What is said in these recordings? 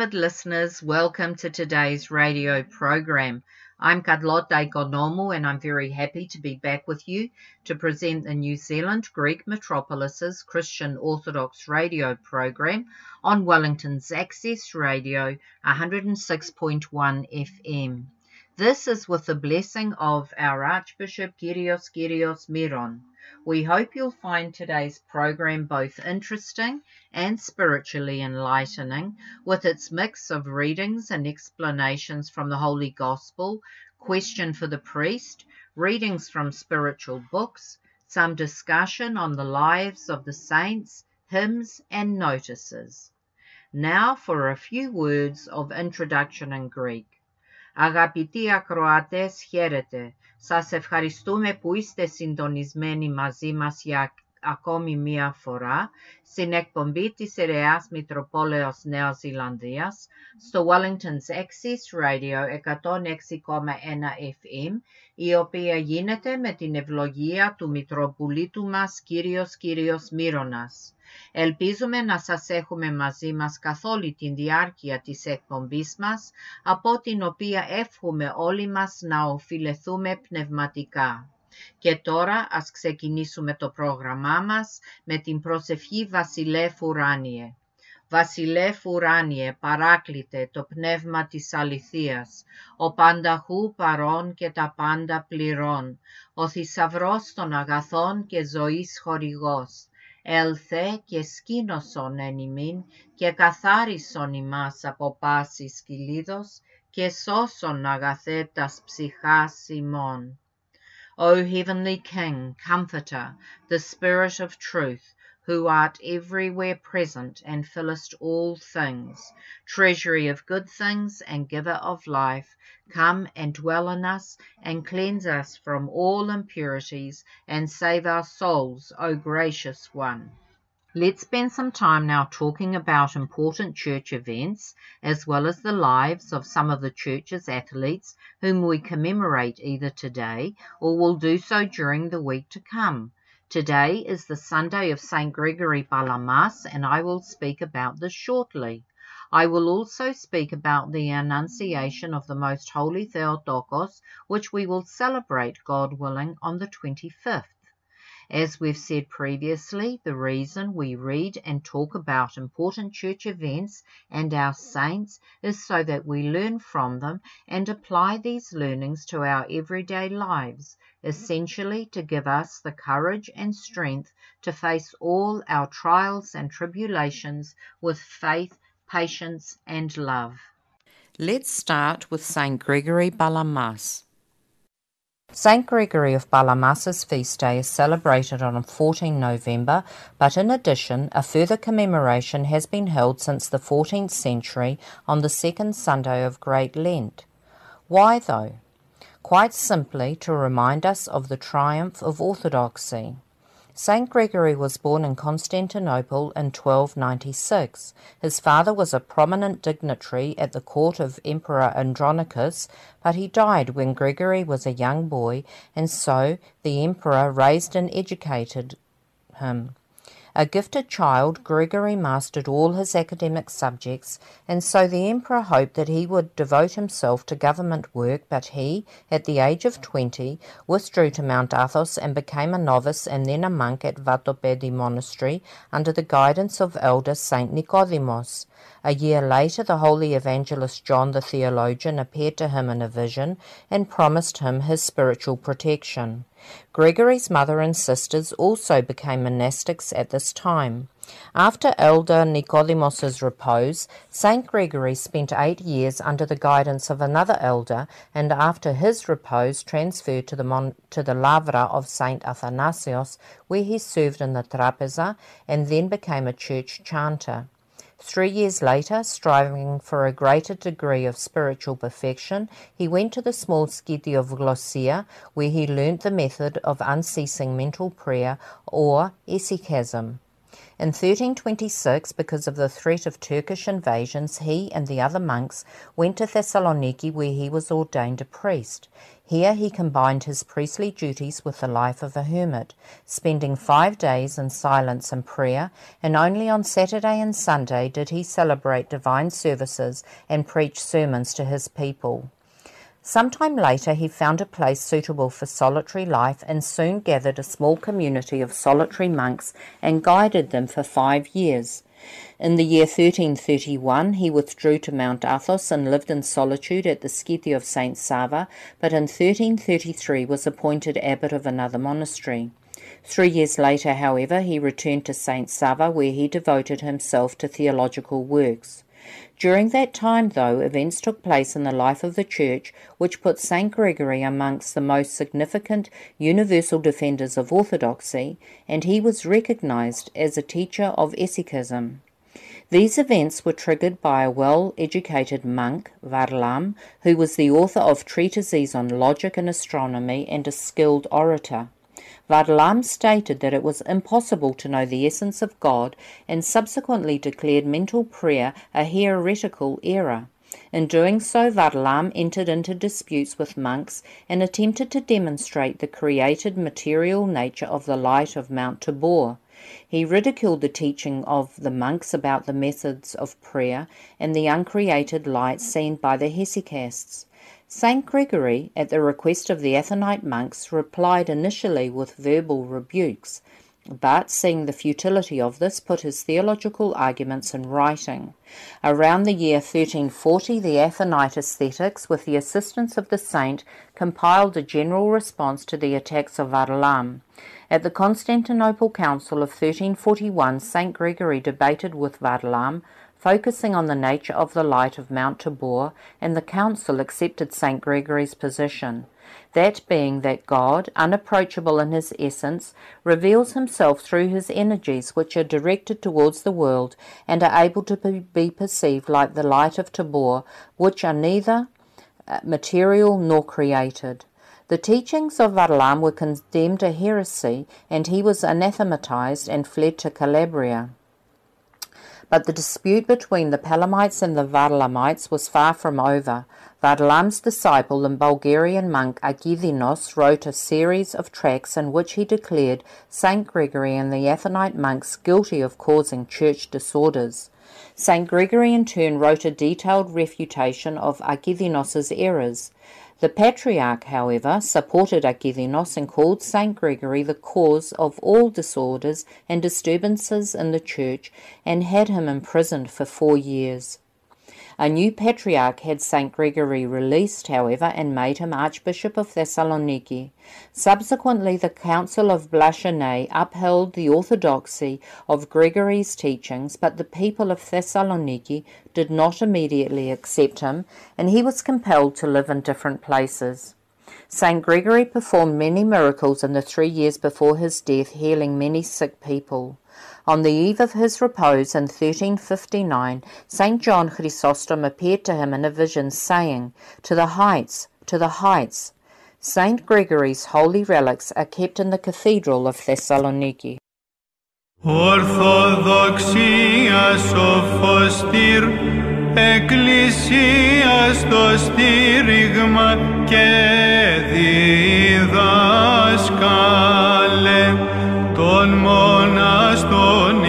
Beloved listeners, welcome to today's radio program. I'm Carlotta Economo and I'm very happy to be back with you to present the New Zealand Greek Metropolis's Christian Orthodox radio program on Wellington's Access Radio 106.1 FM. This is with the blessing of our Archbishop Kyrios Kyrios Miron. We hope you'll find today's program both interesting and spiritually enlightening, with its mix of readings and explanations from the Holy Gospel, question for the priest, readings from spiritual books, some discussion on the lives of the saints, hymns, and notices. Now for a few words of introduction in Greek. Αγαπητοί ακροατές, χαίρετε. Σας ευχαριστούμε που είστε συντονισμένοι μαζί μας για ακόμη μία φορά στην εκπομπή της Ιεράς Μητροπόλεως Νέας Ζηλανδίας στο Wellington's Access Radio 106,1 FM η οποία γίνεται με την ευλογία του Μητροπολίτου μας Κύριος Κύριος Μύρονας. Ελπίζουμε να σας έχουμε μαζί μας καθ' όλη τη διάρκεια της εκπομπής μας, από την οποία εύχομαι όλοι μας να οφειλεθούμε πνευματικά. Και τώρα ας ξεκινήσουμε το πρόγραμμά μας με την προσευχή Βασιλεύ Ουράνιε. Βασιλεύ Ουράνιε, παράκλητε το πνεύμα της αληθείας, ο πανταχού παρών και τα πάντα πληρών, ο θησαυρός των αγαθών και ζωής χορηγός, έλθε και σκήνωσον εν ημίν και καθάρισον ημάς από πάσης κυλίδος και σώσον αγαθέτας ψυχάς ημών. O heavenly King, Comforter, the Spirit of truth, who art everywhere present and fillest all things, treasury of good things and giver of life, come and dwell in us and cleanse us from all impurities and save our souls, O gracious one. Let's spend some time now talking about important church events, as well as the lives of some of the church's athletes whom we commemorate either today or will do so during the week to come. Today is the Sunday of St. Gregory Palamas, and I will speak about this shortly. I will also speak about the Annunciation of the Most Holy Theotokos, which we will celebrate, God willing, on the 25th. As we've said previously, the reason we read and talk about important church events and our saints is so that we learn from them and apply these learnings to our everyday lives, essentially to give us the courage and strength to face all our trials and tribulations with faith, patience, and love. Let's start with St. Gregory Palamas. St. Gregory of Palamas's feast day is celebrated on 14 November, but in addition, a further commemoration has been held since the 14th century on the second Sunday of Great Lent. Why, though? Quite simply to remind us of the triumph of orthodoxy. Saint Gregory was born in Constantinople in 1296. His father was a prominent dignitary at the court of Emperor Andronicus, but he died when Gregory was a young boy, and so the emperor raised and educated him. A gifted child, Gregory mastered all his academic subjects, and so the emperor hoped that he would devote himself to government work, but he, at the age of twenty, withdrew to Mount Athos and became a novice and then a monk at Vatopedi Monastery under the guidance of elder Saint Nicodemos. A year later, the holy evangelist John the theologian appeared to him in a vision and promised him his spiritual protection. Gregory's mother and sisters also became monastics at this time. After elder Nicodemus's repose, Saint Gregory spent eight years under the guidance of another elder, and after his repose transferred to the, mon- to the Lavra of Saint Athanasios, where he served in the trapeza and then became a church chanter. Three years later, striving for a greater degree of spiritual perfection, he went to the small city of Glossia, where he learnt the method of unceasing mental prayer or hesychasm. In 1326, because of the threat of Turkish invasions, he and the other monks went to Thessaloniki where he was ordained a priest. Here he combined his priestly duties with the life of a hermit, spending five days in silence and prayer, and only on Saturday and Sunday did he celebrate divine services and preach sermons to his people. Sometime later, he found a place suitable for solitary life and soon gathered a small community of solitary monks and guided them for five years. In the year 1331, he withdrew to Mount Athos and lived in solitude at the Scethi of St. Sava, but in 1333 was appointed abbot of another monastery. Three years later, however, he returned to St. Sava, where he devoted himself to theological works. During that time, though, events took place in the life of the Church which put St. Gregory amongst the most significant universal defenders of orthodoxy, and he was recognized as a teacher of hesychasm. These events were triggered by a well educated monk, Varlam, who was the author of treatises on logic and astronomy and a skilled orator. Varlam stated that it was impossible to know the essence of God and subsequently declared mental prayer a heretical error. In doing so, Varlam entered into disputes with monks and attempted to demonstrate the created material nature of the light of Mount Tabor. He ridiculed the teaching of the monks about the methods of prayer and the uncreated light seen by the hesychasts. Saint Gregory, at the request of the Athonite monks, replied initially with verbal rebukes, but seeing the futility of this, put his theological arguments in writing. Around the year 1340, the Athonite ascetics, with the assistance of the saint, compiled a general response to the attacks of Varlam. At the Constantinople Council of 1341, St. Gregory debated with Varlam, focusing on the nature of the light of Mount Tabor, and the council accepted St. Gregory's position. That being that God, unapproachable in his essence, reveals himself through his energies which are directed towards the world and are able to be perceived like the light of Tabor, which are neither uh, material nor created. The teachings of Varlam were condemned a heresy, and he was anathematized and fled to Calabria. But the dispute between the Palamites and the Varlamites was far from over. Varlam's disciple and Bulgarian monk Akindynos wrote a series of tracts in which he declared Saint Gregory and the Athonite monks guilty of causing church disorders. Saint Gregory in turn wrote a detailed refutation of Akindynos's errors. The Patriarch, however, supported Akindynos and called St. Gregory the cause of all disorders and disturbances in the Church and had him imprisoned for four years. A new patriarch had St. Gregory released, however, and made him Archbishop of Thessaloniki. Subsequently, the Council of Blachernae upheld the orthodoxy of Gregory's teachings, but the people of Thessaloniki did not immediately accept him, and he was compelled to live in different places. St. Gregory performed many miracles in the three years before his death, healing many sick people. On the eve of his repose in 1359, St. John Chrysostom appeared to him in a vision, saying, To the heights, to the heights. Saint Gregory's holy relics are kept in the Cathedral of Thessaloniki. Ορθοδοξία σοφοστήρ, Εκκλησία στο στήριγμα και διδάσκαλε Των μοναστών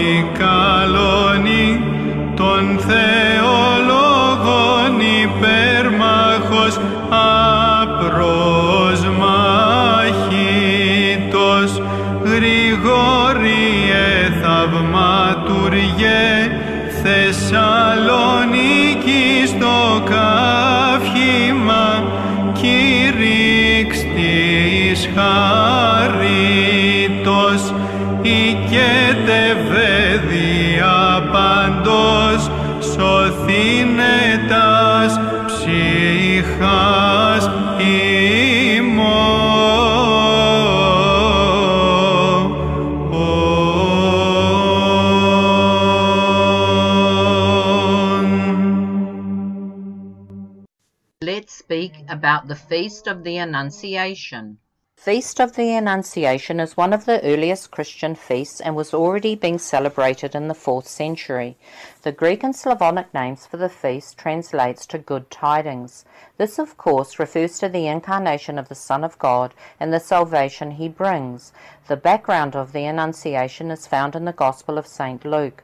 about the Feast of the Annunciation. Feast of the Annunciation is one of the earliest Christian feasts and was already being celebrated in the 4th century. The Greek and Slavonic names for the feast translates to good tidings. This of course refers to the incarnation of the Son of God and the salvation he brings. The background of the Annunciation is found in the Gospel of St. Luke.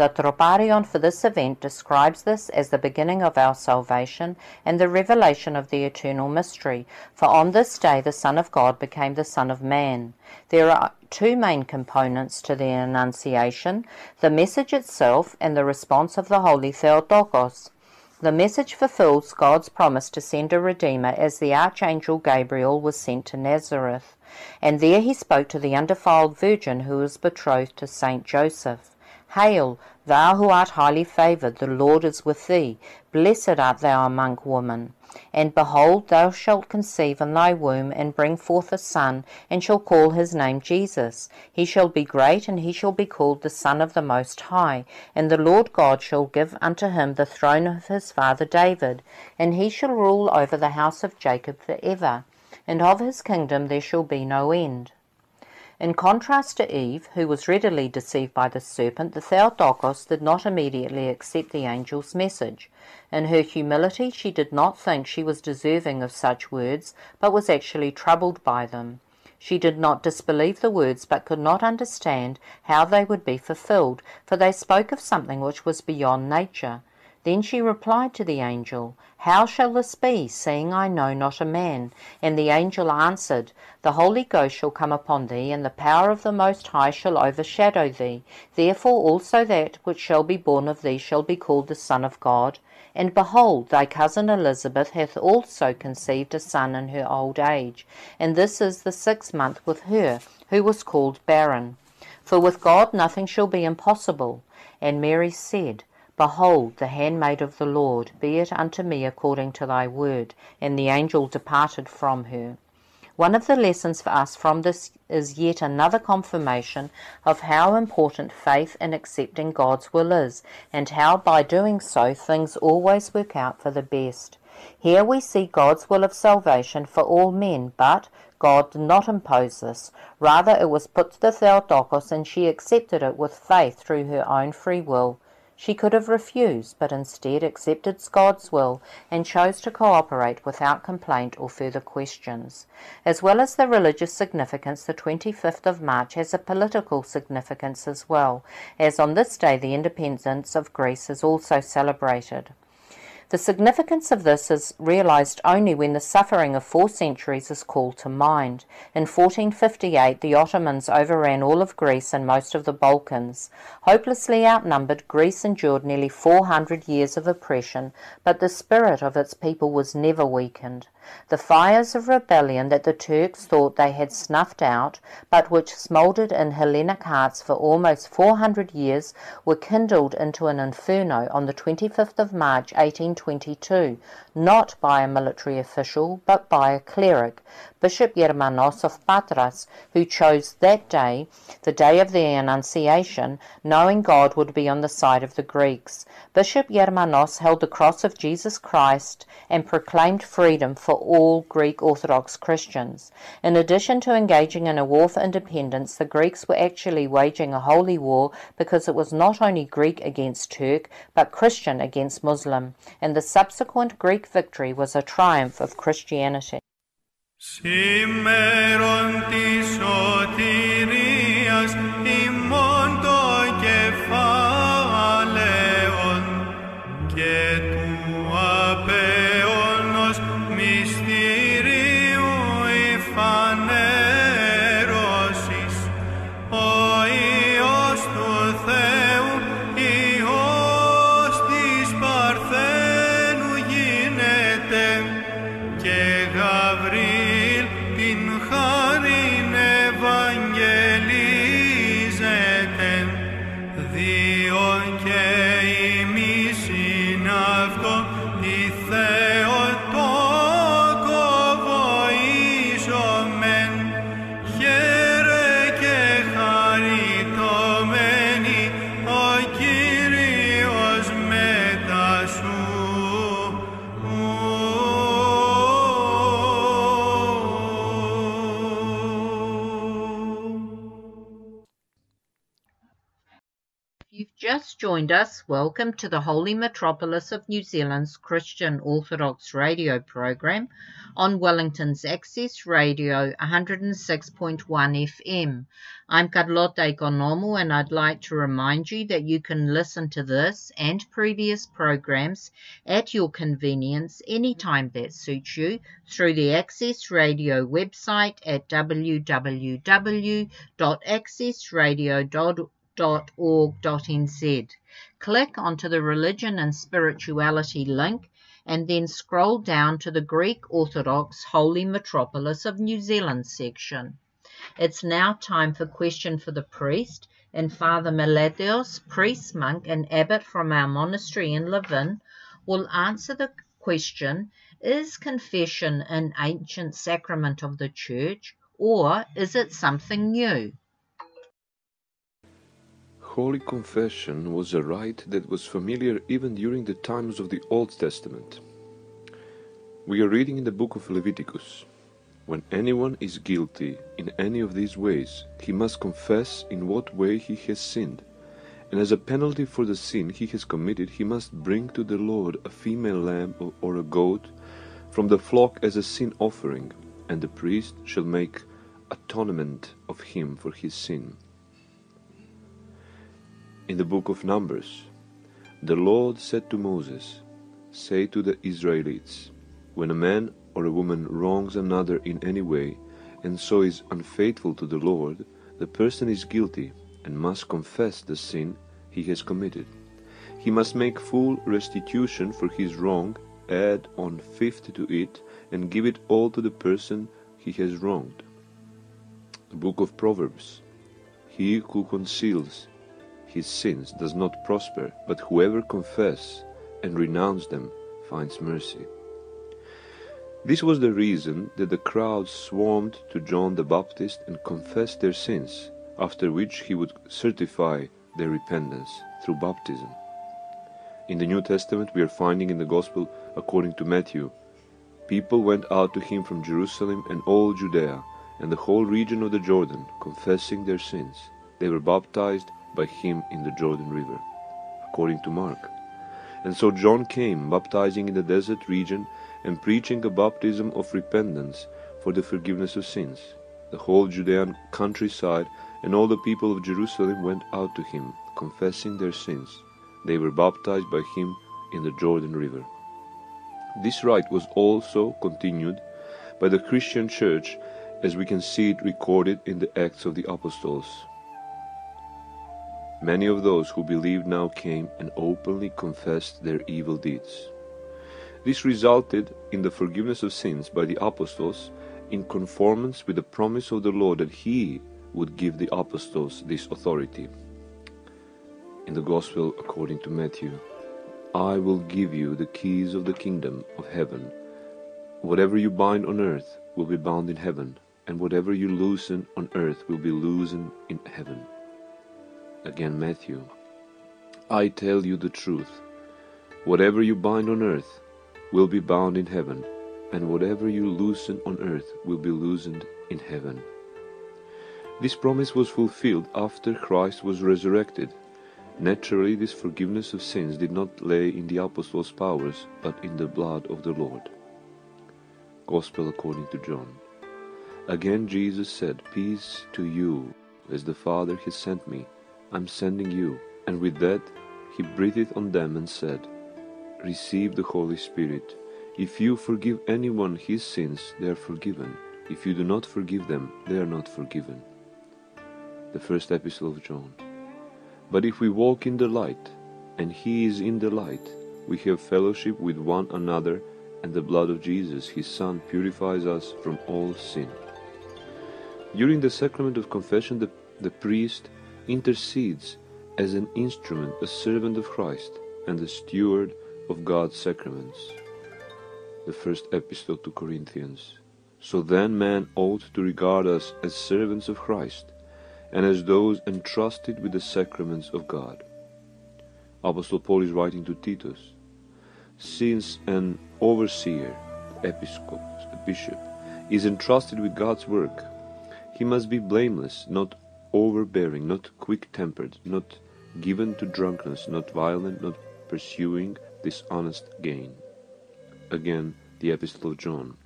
The Troparion for this event describes this as the beginning of our salvation and the revelation of the eternal mystery, for on this day the Son of God became the Son of Man. There are two main components to the Annunciation the message itself and the response of the Holy Theotokos. The message fulfills God's promise to send a Redeemer as the Archangel Gabriel was sent to Nazareth, and there he spoke to the undefiled Virgin who was betrothed to Saint Joseph. Hail, thou who art highly favoured, the Lord is with thee. Blessed art thou among women. And behold, thou shalt conceive in thy womb, and bring forth a son, and shall call his name Jesus. He shall be great, and he shall be called the Son of the Most High. And the Lord God shall give unto him the throne of his father David, and he shall rule over the house of Jacob for ever, and of his kingdom there shall be no end. In contrast to Eve, who was readily deceived by the serpent, the Theotokos did not immediately accept the angel's message. In her humility, she did not think she was deserving of such words, but was actually troubled by them. She did not disbelieve the words, but could not understand how they would be fulfilled, for they spoke of something which was beyond nature. Then she replied to the angel, How shall this be, seeing I know not a man? And the angel answered, The Holy Ghost shall come upon thee, and the power of the Most High shall overshadow thee. Therefore also that which shall be born of thee shall be called the Son of God. And behold, thy cousin Elizabeth hath also conceived a son in her old age, and this is the sixth month with her, who was called barren. For with God nothing shall be impossible. And Mary said, Behold, the handmaid of the Lord, be it unto me according to thy word. And the angel departed from her. One of the lessons for us from this is yet another confirmation of how important faith in accepting God's will is, and how by doing so things always work out for the best. Here we see God's will of salvation for all men, but God did not impose this. Rather, it was put to the Theotokos, and she accepted it with faith through her own free will. She could have refused, but instead accepted God's will and chose to cooperate without complaint or further questions. As well as the religious significance, the 25th of March has a political significance as well, as on this day the independence of Greece is also celebrated. The significance of this is realized only when the suffering of four centuries is called to mind. In 1458, the Ottomans overran all of Greece and most of the Balkans. Hopelessly outnumbered, Greece endured nearly 400 years of oppression, but the spirit of its people was never weakened. The fires of rebellion that the Turks thought they had snuffed out, but which smouldered in Hellenic hearts for almost 400 years, were kindled into an inferno on the 25th of March 1822, not by a military official, but by a cleric, Bishop Germanos of Patras, who chose that day, the day of the Annunciation, knowing God would be on the side of the Greeks. Bishop Germanos held the cross of Jesus Christ and proclaimed freedom for all Greek Orthodox Christians. In addition to engaging in a war for independence, the Greeks were actually waging a holy war because it was not only Greek against Turk, but Christian against Muslim, and the subsequent Greek victory was a triumph of Christianity. Σήμερον της ότι joined us, welcome to the Holy Metropolis of New Zealand's Christian Orthodox radio program on Wellington's Access Radio 106.1 FM. I'm Carlotta Economo and I'd like to remind you that you can listen to this and previous programs at your convenience anytime that suits you through the Access Radio website at www.accessradio.org www.ecc.org.nz. Click onto the Religion and Spirituality link and then scroll down to the Greek Orthodox Holy Metropolis of New Zealand section. It's now time for question for the priest, and Father Meletios, priest, monk, and abbot from our monastery in Levin, will answer the question Is confession an ancient sacrament of the Church, or is it something new? Holy confession was a rite that was familiar even during the times of the Old Testament. We are reading in the book of Leviticus. When anyone is guilty in any of these ways, he must confess in what way he has sinned, and as a penalty for the sin he has committed, he must bring to the Lord a female lamb or- a goat from the flock as a sin offering, and the priest shall make atonement of him for his sin. In the book of Numbers, the Lord said to Moses, Say to the Israelites, When a man or a woman wrongs another in any way, and so is unfaithful to the Lord, the person is guilty and must confess the sin he has committed. He must make full restitution for his wrong, add on fifth to it, and give it all to the person he has wronged. The book of Proverbs He who conceals his sins does not prosper, but whoever confess and renounce them finds mercy. This was the reason that the crowd swarmed to John the Baptist and confessed their sins, after which he would certify their repentance through baptism. In the New Testament, we are finding in the Gospel according to Matthew people went out to him from Jerusalem and all Judea and the whole region of the Jordan, confessing their sins. They were baptized by him in the Jordan River, according to Mark. And so John came, baptizing in the desert region and preaching a baptism of repentance for the forgiveness of sins. The whole Judean countryside and all the people of Jerusalem went out to him, confessing their sins. They were baptized by him in the Jordan River. This rite was also continued by the Christian Church as we can see it recorded in the Acts of the Apostles. Many of those who believed now came and openly confessed their evil deeds. This resulted in the forgiveness of sins by the apostles in conformance with the promise of the Lord that He would give the apostles this authority. In the Gospel according to Matthew, I will give you the keys of the kingdom of heaven. Whatever you bind on earth will be bound in heaven, and whatever you loosen on earth will be loosened in heaven. Again, Matthew, I tell you the truth. Whatever you bind on earth will be bound in heaven, and whatever you loosen on earth will be loosened in heaven. This promise was fulfilled after Christ was resurrected. Naturally, this forgiveness of sins did not lay in the apostles' powers, but in the blood of the Lord. Gospel according to John. Again Jesus said, Peace to you, as the Father has sent me, I'm sending you. And with that he breathed on them and said, Receive the Holy Spirit. If you forgive anyone his sins, they are forgiven. If you do not forgive them, they are not forgiven. The first epistle of John. But if we walk in the light, and he is in the light, we have fellowship with one another, and the blood of Jesus, his Son, purifies us from all sin. During the sacrament of confession, the, the priest intercedes as an instrument, a servant of Christ, and a steward of God's sacraments. The first epistle to Corinthians. So then man ought to regard us as servants of Christ, and as those entrusted with the sacraments of God. Apostle Paul is writing to Titus, since an overseer, episcopus, a bishop, is entrusted with God's work, he must be blameless, not overbearing, not quick-tempered, not given to drunkenness, not violent, not pursuing dishonest gain. Again, the Epistle of John.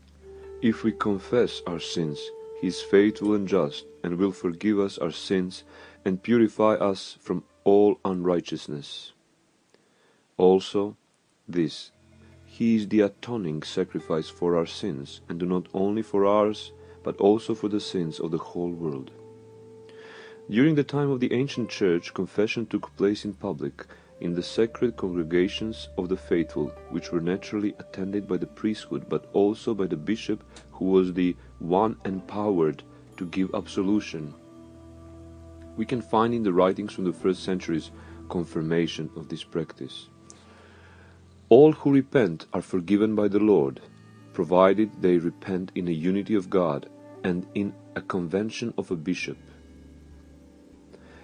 If we confess our sins, he is faithful and just, and will forgive us our sins and purify us from all unrighteousness. Also, this he is the atoning sacrifice for our sins, and not only for ours, but also for the sins of the whole world. During the time of the ancient church, confession took place in public, in the sacred congregations of the faithful, which were naturally attended by the priesthood, but also by the bishop, who was the one empowered to give absolution. We can find in the writings from the first centuries confirmation of this practice. All who repent are forgiven by the Lord, provided they repent in a unity of God and in a convention of a bishop.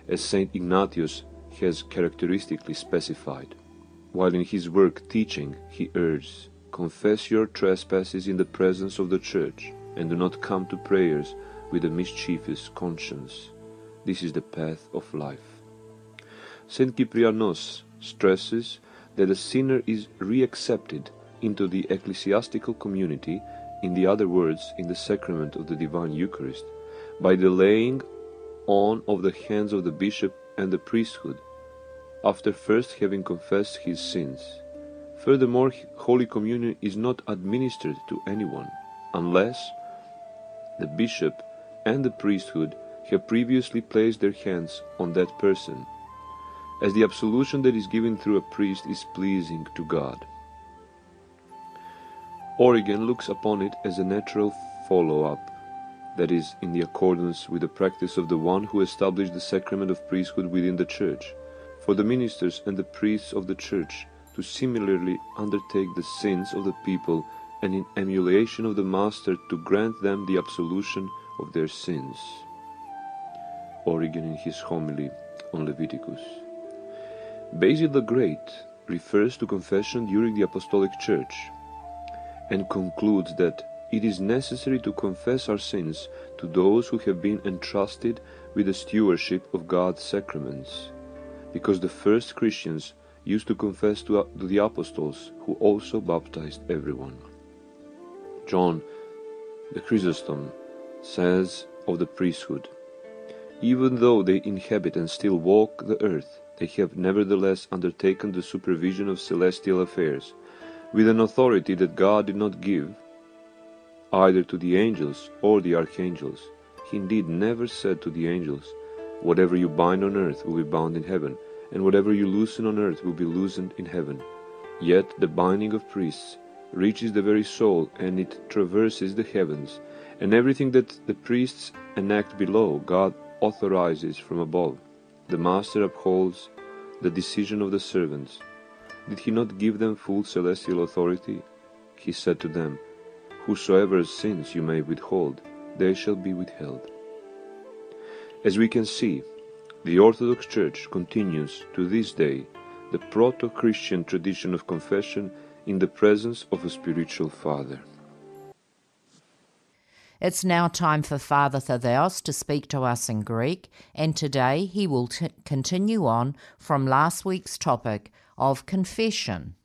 As Saint Ignatius has characteristically specified, while in his work Teaching he urges, Confess your trespasses in the presence of the Church, and do not come to prayers with a mischievous conscience. This is the path of life. Saint Cyprianos stresses that a sinner is reaccepted into the ecclesiastical community, in the other words, in the sacrament of the divine Eucharist, by the laying on of the hands of the bishop and the priesthood, after first having confessed his sins. Furthermore, Holy Communion is not administered to anyone, unless the bishop and the priesthood have previously placed their hands on that person as the absolution that is given through a priest is pleasing to God. Origen looks upon it as a natural follow up, that is, in the accordance with the practice of the one who established the sacrament of priesthood within the Church, for the ministers and the priests of the Church to similarly undertake the sins of the people and in emulation of the Master to grant them the absolution of their sins. Origen in his homily on Leviticus. Basil the Great refers to confession during the Apostolic Church and concludes that it is necessary to confess our sins to those who have been entrusted with the stewardship of God's sacraments, because the first Christians used to confess to, the apostles who also baptized everyone. John the Chrysostom says of the priesthood, even though they inhabit and still walk the earth, they have nevertheless undertaken the supervision of celestial affairs, with an authority that God did not give either to the angels or the archangels. He indeed never said to the angels, Whatever you bind on earth will be bound in heaven, and whatever you loosen on earth will be loosened in heaven. Yet the binding of priests reaches the very soul, and it traverses the heavens, and everything that the priests enact below, God authorizes from above. The Master upholds the decision of the servants. Did he not give them full celestial authority? He said to them, Whosoever sins you may withhold, they shall be withheld. As we can see, the Orthodox Church continues to this day the proto Christian tradition of confession in the presence of a spiritual father. It's now time for Father Thaddeus to speak to us in Greek, and today he will t- continue on from last week's topic of confession.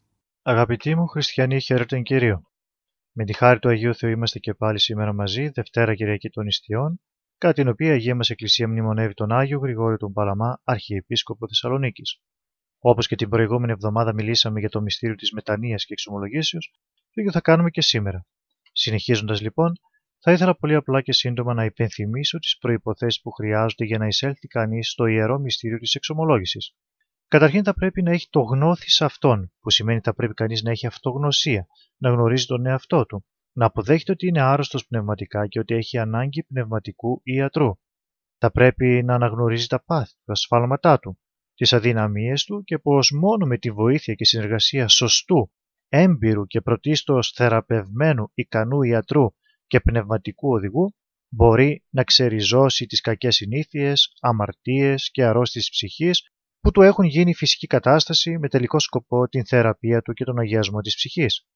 Αγαπητοί μου χριστιανοί, χαίρετε Κύριο. Με τη χάρη του Αγίου Θεού είμαστε και πάλι σήμερα μαζί, Δευτέρα Κυριακή των Ιστιών, κατά την οποία η Αγία μας Εκκλησία μνημονεύει τον Άγιο Γρηγόριο τον Παλαμά, Αρχιεπίσκοπο Θεσσαλονίκης. Όπως και την προηγούμενη εβδομάδα μιλήσαμε για το μυστήριο της μετανοίας και εξομολογήσεως, το ίδιο θα κάνουμε και σήμερα. Συνεχίζοντας λοιπόν, θα ήθελα πολύ απλά και σύντομα να υπενθυμίσω τις προϋποθέσεις που χρειάζονται για να εισέλθει κανείς στο ιερό μυστήριο της εξομολόγησης. Καταρχήν θα πρέπει να έχει το γνώθι αυτόν, που σημαίνει θα πρέπει κανείς να έχει αυτογνωσία, να γνωρίζει τον εαυτό του, να αποδέχεται ότι είναι άρρωστος πνευματικά και ότι έχει ανάγκη πνευματικού ιατρού. Θα πρέπει να αναγνωρίζει τα πάθη, τα ασφάλματά του, τις αδυναμίες του και πως μόνο με τη βοήθεια και συνεργασία σωστού, έμπειρου και πρωτίστως θεραπευμένου ικανού ιατρού και πνευματικού οδηγού μπορεί να ξεριζώσει τις κακές συνήθειες, αμαρτίες και αρρώστιες ψυχής που του έχουν γίνει φυσική κατάσταση με τελικό σκοπό την θεραπεία του και τον αγιασμό της ψυχής.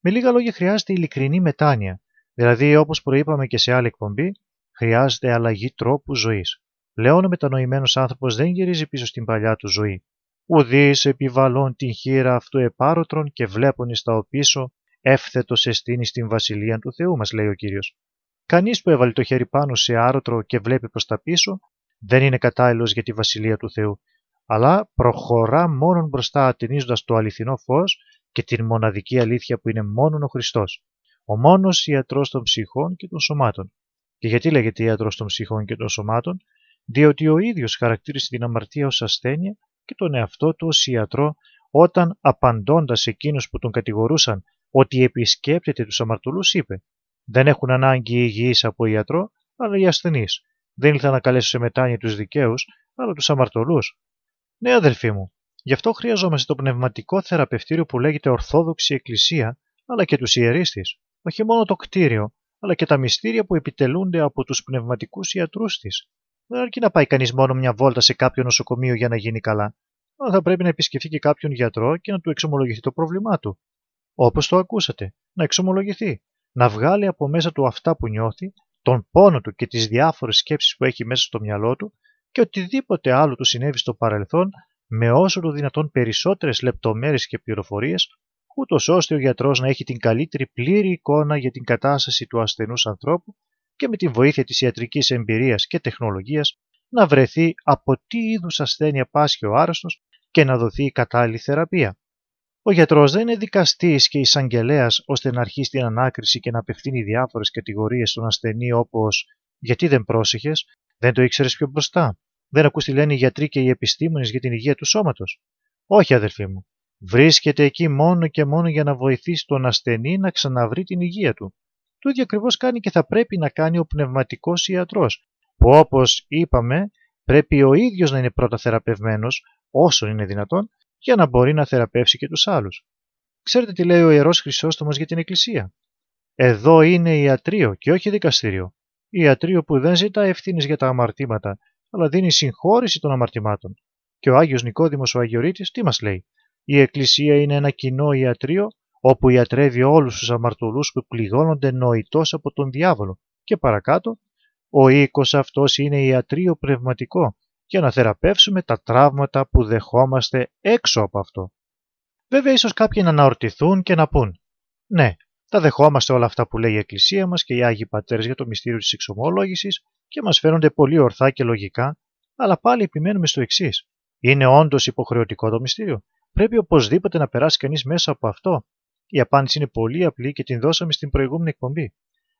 Με λίγα λόγια χρειάζεται ειλικρινή μετάνοια, δηλαδή όπως προείπαμε και σε άλλη εκπομπή, χρειάζεται αλλαγή τρόπου ζωής. Πλέον ο μετανοημένος άνθρωπος δεν γυρίζει πίσω στην παλιά του ζωή. Ουδείς επιβαλών την χείρα αυτού επάρωτρον και βλέπουν εις τα οπίσω εύθετος εστίνεις στην βασιλεία του Θεού μας λέει ο Κύριος. Κανείς που έβαλε το χέρι πάνω σε άρωτρο και βλέπει προς τα πίσω δεν είναι κατάλληλος για τη βασιλεία του Θεού, αλλά προχωρά μόνον μπροστά ατενίζοντας το αληθινό φως και την μοναδική αλήθεια που είναι μόνον ο Χριστός. Ο μόνος ιατρός των ψυχών και των σωμάτων. Και γιατί λέγεται ιατρός των ψυχών και των σωμάτων, διότι ο ίδιος χαρακτήρισε την αμαρτία ως ασθένεια και τον εαυτό του ως ιατρό όταν απαντώντας εκείνους που τον κατηγορούσαν ότι επισκέπτεται τους αμαρτωλούς είπε «Δεν έχουν ανάγκη οι υγιείς από ιατρό, αλλά οι ασθενείς. Δεν ήλθα να καλέσω σε μετάνοια τους δικαίους, αλλά τους αμαρτωλούς». Ναι αδελφοί μου, γι' αυτό χρειαζόμαστε το πνευματικό θεραπευτήριο που λέγεται Ορθόδοξη Εκκλησία, αλλά και τους ιερείς της. Όχι μόνο το κτίριο, αλλά και τα μυστήρια που επιτελούνται από τους πνευματικούς ιατρούς της. Δεν αρκεί να πάει κανείς μόνο μια βόλτα σε κάποιο νοσοκομείο για να γίνει καλά, αλλά θα πρέπει να επισκεφθεί και κάποιον γιατρό και να του εξομολογηθεί το πρόβλημά του. Όπως το ακούσατε, να εξομολογηθεί, να βγάλει από μέσα του αυτά που νιώθει, τον πόνο του και τις διάφορες σκέψεις που έχει μέσα στο μυαλό του και οτιδήποτε άλλο του συνέβη στο παρελθόν με όσο το δυνατόν περισσότερες λεπτομέρειες και πληροφορίες, ούτως ώστε ο γιατρός να έχει την καλύτερη πλήρη εικόνα για την κατάσταση του ασθενούς ανθρώπου και με τη βοήθεια της ιατρικής εμπειρίας και τεχνολογίας να βρεθεί από τι είδους ασθένεια πάσχει ο άρρωστος και να δοθεί η κατάλληλη θεραπεία. Ο γιατρός δεν είναι δικαστής και εισαγγελέας ώστε να αρχίσει την ανάκριση και να απευθύνει διάφορες κατηγορίες στον ασθενή όπως «Γιατί δεν πρόσεχες, δεν το ήξερες πιο μπροστά, δεν ακούς τι λένε οι γιατροί και οι επιστήμονες για την υγεία του σώματος». Όχι αδερφοί μου, βρίσκεται εκεί μόνο και μόνο για να βοηθήσει τον ασθενή να ξαναβρει την υγεία του. Το ίδιο ακριβώς κάνει και θα πρέπει να κάνει ο πνευματικός ιατρός, που όπως είπαμε πρέπει ο ίδιος να είναι πρώτα θεραπευμένος, όσο είναι δυνατόν, για να μπορεί να θεραπεύσει και τους άλλους. Ξέρετε τι λέει ο Ιερός Χρυσόστομος για την Εκκλησία; Εδώ είναι ιατρείο και όχι δικαστήριο. Ιατρείο που δεν ζητά ευθύνε για τα αμαρτήματα, αλλά δίνει συγχώρηση των αμαρτημάτων. Και ο Άγιος Νικόδημος ο Αγιορείτης τι μας λέει; Η Εκκλησία είναι ένα κοινό ιατρείο όπου ιατρεύει όλους τους αμαρτωλούς που πληγώνονται νοητός από τον διάβολο και παρακάτω ο οίκος αυτός είναι ιατρείο πνευματικό για να θεραπεύσουμε τα τραύματα που δεχόμαστε έξω από αυτό. Βέβαια ίσως κάποιοι να αναρωτηθούν και να πούν «Ναι, τα δεχόμαστε όλα αυτά που λέει η Εκκλησία μας και οι Άγιοι Πατέρες για το μυστήριο της εξομόλογησης και μας φαίνονται πολύ ορθά και λογικά, αλλά πάλι επιμένουμε στο εξής. Είναι όντως υποχρεωτικό το μυστήριο; Πρέπει οπωσδήποτε να περάσει κανείς μέσα από αυτό; Η απάντηση είναι πολύ απλή και την δώσαμε στην προηγούμενη εκπομπή.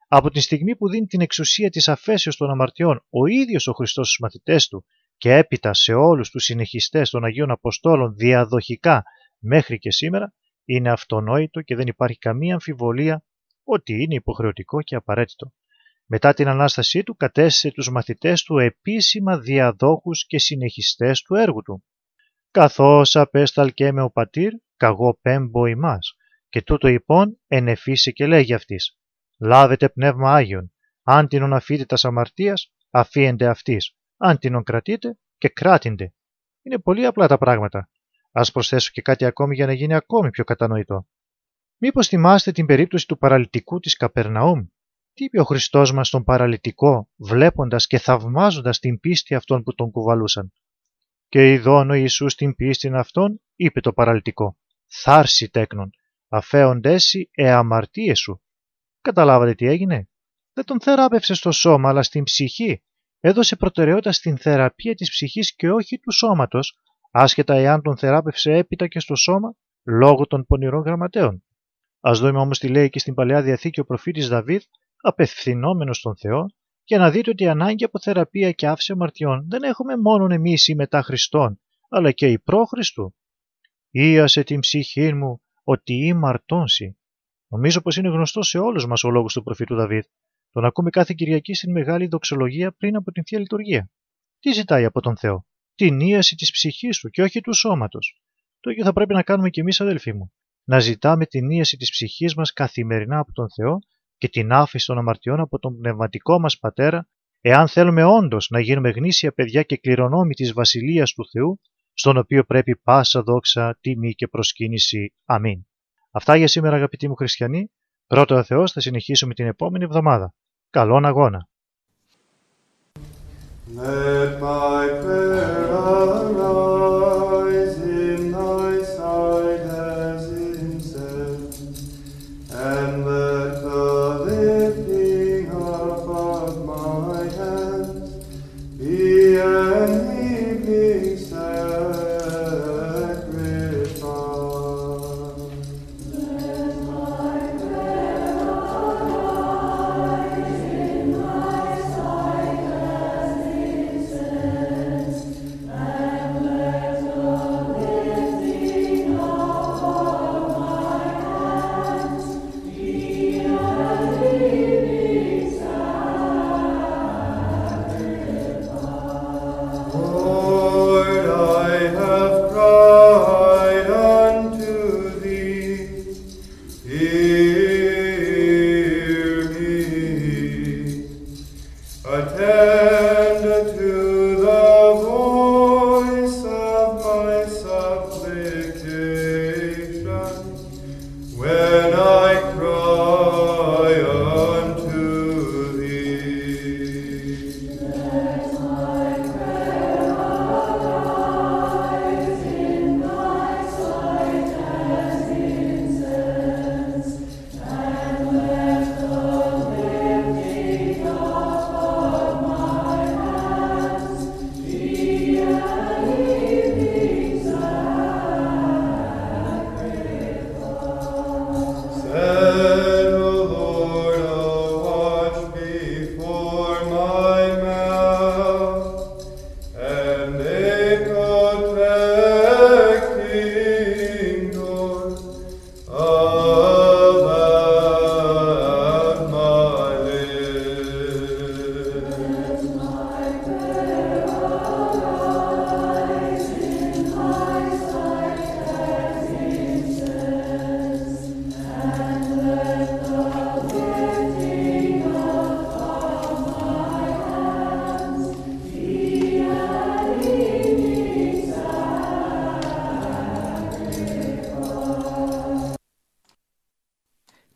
Από τη στιγμή που δίνει την εξουσία της αφέσεως των αμαρτιών ο ίδιος ο Χριστός στους μαθητές του και έπειτα σε όλους τους συνεχιστές των Αγίων Αποστόλων διαδοχικά μέχρι και σήμερα, είναι αυτονόητο και δεν υπάρχει καμία αμφιβολία ότι είναι υποχρεωτικό και απαραίτητο. Μετά την Ανάστασή του κατέστησε τους μαθητές του επίσημα διαδόχους και συνεχιστές του έργου του. Καθώς απέσταλκε με ο πατήρ, καγώ πέμπω ημάς, και τούτο λοιπόν ενεφίσε και λέγει αυτής «Λάβετε πνεύμα Άγιον, αν την αφείτε τα αμαρτίας, αφίεντε αυτής, αν την κρατείτε και κράτηντε». Είναι πολύ απλά τα πράγματα. Ας προσθέσω και κάτι ακόμη για να γίνει ακόμη πιο κατανοητό. Μήπως θυμάστε την περίπτωση του παραλυτικού της Καπερναούμ; Τι είπε ο Χριστός μας στον παραλυτικό, βλέποντας και θαυμάζοντας την πίστη αυτών που τον κουβαλούσαν; Και ειδών ο Ιησούς την πίστη αυτών, είπε το παραλυτικό, «Θάρση τέκνον, αφέοντέσι εαμαρτίες σου». Καταλάβατε τι έγινε; Δεν τον θεράπευσε στο σώμα, αλλά στην ψυχή. Έδωσε προτεραιότητα στην θεραπεία της ψυχής και όχι του σώματος, άσχετα εάν τον θεράπευσε έπειτα και στο σώμα, λόγω των πονηρών γραμματέων. Α δούμε όμως τι λέει και στην παλαιά διαθήκη ο προφήτης Δαβίδ, απευθυνόμενος στον Θεό, για να δείτε ότι η ανάγκη από θεραπεία και άφηση αμαρτιών δεν έχουμε μόνο εμείς οι μετά Χριστόν, αλλά και οι προ Χριστού. Ήασε την ψυχή μου ότι είμαι μαρτώνση. Νομίζω πως είναι γνωστό σε όλους μας ο λόγος του προφήτου Δαβίδ. Τον ακούμε κάθε Κυριακή στην μεγάλη δοξολογία πριν από την θεία λειτουργία. Τι ζητάει από τον Θεό, την ίαση της ψυχής του και όχι του σώματος. Το ίδιο θα πρέπει να κάνουμε κι εμείς, αδελφοί μου. Να ζητάμε την ίαση της ψυχής μας καθημερινά από τον Θεό και την άφηση των αμαρτιών από τον πνευματικό μας πατέρα, εάν θέλουμε όντως να γίνουμε γνήσια παιδιά και κληρονόμοι της βασιλείας του Θεού, στον οποίο πρέπει πάσα δόξα, τιμή και προσκύνηση. Αμήν. Αυτά για σήμερα, αγαπητοί μου χριστιανοί. Πρώτο ο Θεός θα συνεχίσουμε την επόμενη εβδομάδα. Καλόν αγώνα! Let my prayer arise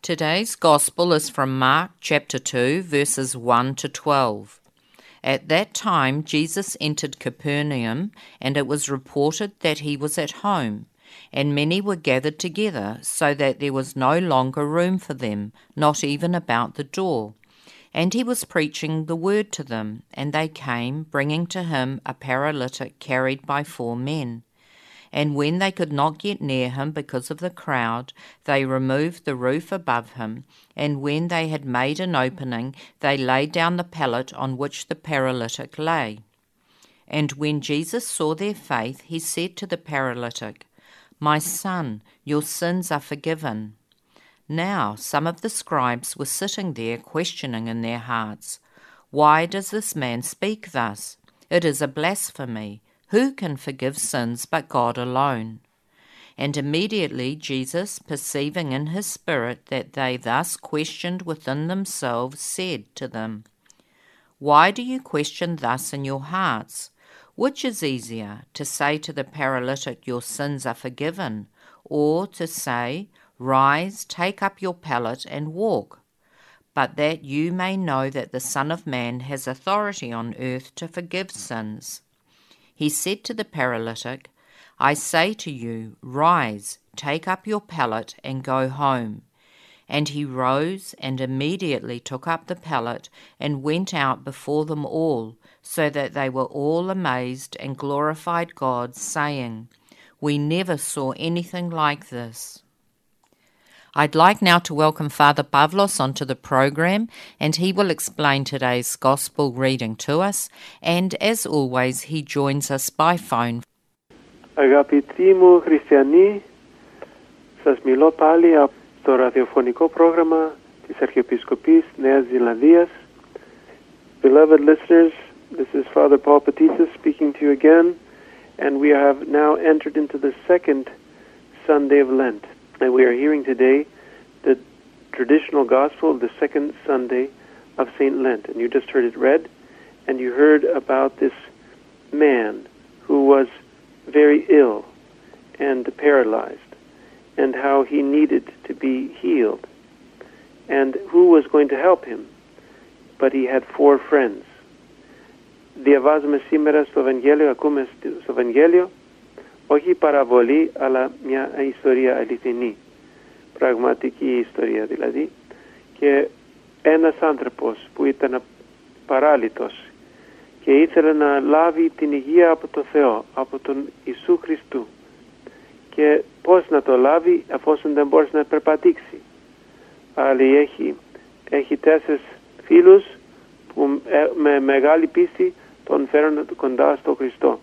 Today's Gospel is from Mark chapter 2, verses 1 to 12. At that time, Jesus entered Capernaum, and it was reported that he was at home. And many were gathered together, so that there was no longer room for them, not even about the door. And he was preaching the word to them, and they came, bringing to him a paralytic carried by four men. And when they could not get near him because of the crowd, they removed the roof above him. And when they had made an opening, they laid down the pallet on which the paralytic lay. And when Jesus saw their faith, he said to the paralytic, My son, your sins are forgiven. Now some of the scribes were sitting there, questioning in their hearts, Why does this man speak thus? It is a blasphemy. Who can forgive sins but God alone? And immediately Jesus, perceiving in his spirit that they thus questioned within themselves, said to them, Why do you question thus in your hearts? Which is easier, to say to the paralytic, Your sins are forgiven, or to say, Rise, take up your pallet, and walk? but that you may know that the Son of Man has authority on earth to forgive sins. He said to the paralytic, I say to you, rise, take up your pallet, and go home. And he rose and immediately took up the pallet and went out before them all, so that they were all amazed and glorified God, saying, We never saw anything like this. I'd like now to welcome Father Pavlos onto the program, and he will explain today's Gospel reading to us. And as always, he joins us by phone. Αγαπητοί μου χριστιανοί, σας μιλώ πάλι από το ραδιοφωνικό πρόγραμμα της Αρχιεπισκοπής Νέας Ζηλανδίας. Beloved listeners, this is Father Paul Petitsis speaking to you again, and we have now entered into the second Sunday of Lent. And we are hearing today the traditional gospel of the second Sunday of St. Lent. And you just heard it read, and you heard about this man who was very ill and paralyzed, and how he needed to be healed, and who was going to help him. But he had four friends. Διαβάζουμε σήμερα στο Ευαγγέλιο, ακούμε στο Ευαγγέλιο, όχι παραβολή, αλλά μια ιστορία αληθινή. Πραγματική ιστορία δηλαδή. Και ένας άνθρωπος που ήταν παράλυτος και ήθελε να λάβει την υγεία από το Θεό, από τον Ιησού Χριστού. Και πώς να το λάβει αφόσον δεν μπορείς να περπατήξει. Αλλά έχει, έχει τέσσερις φίλους που με μεγάλη πίστη τον φέρουν κοντά στο Χριστό.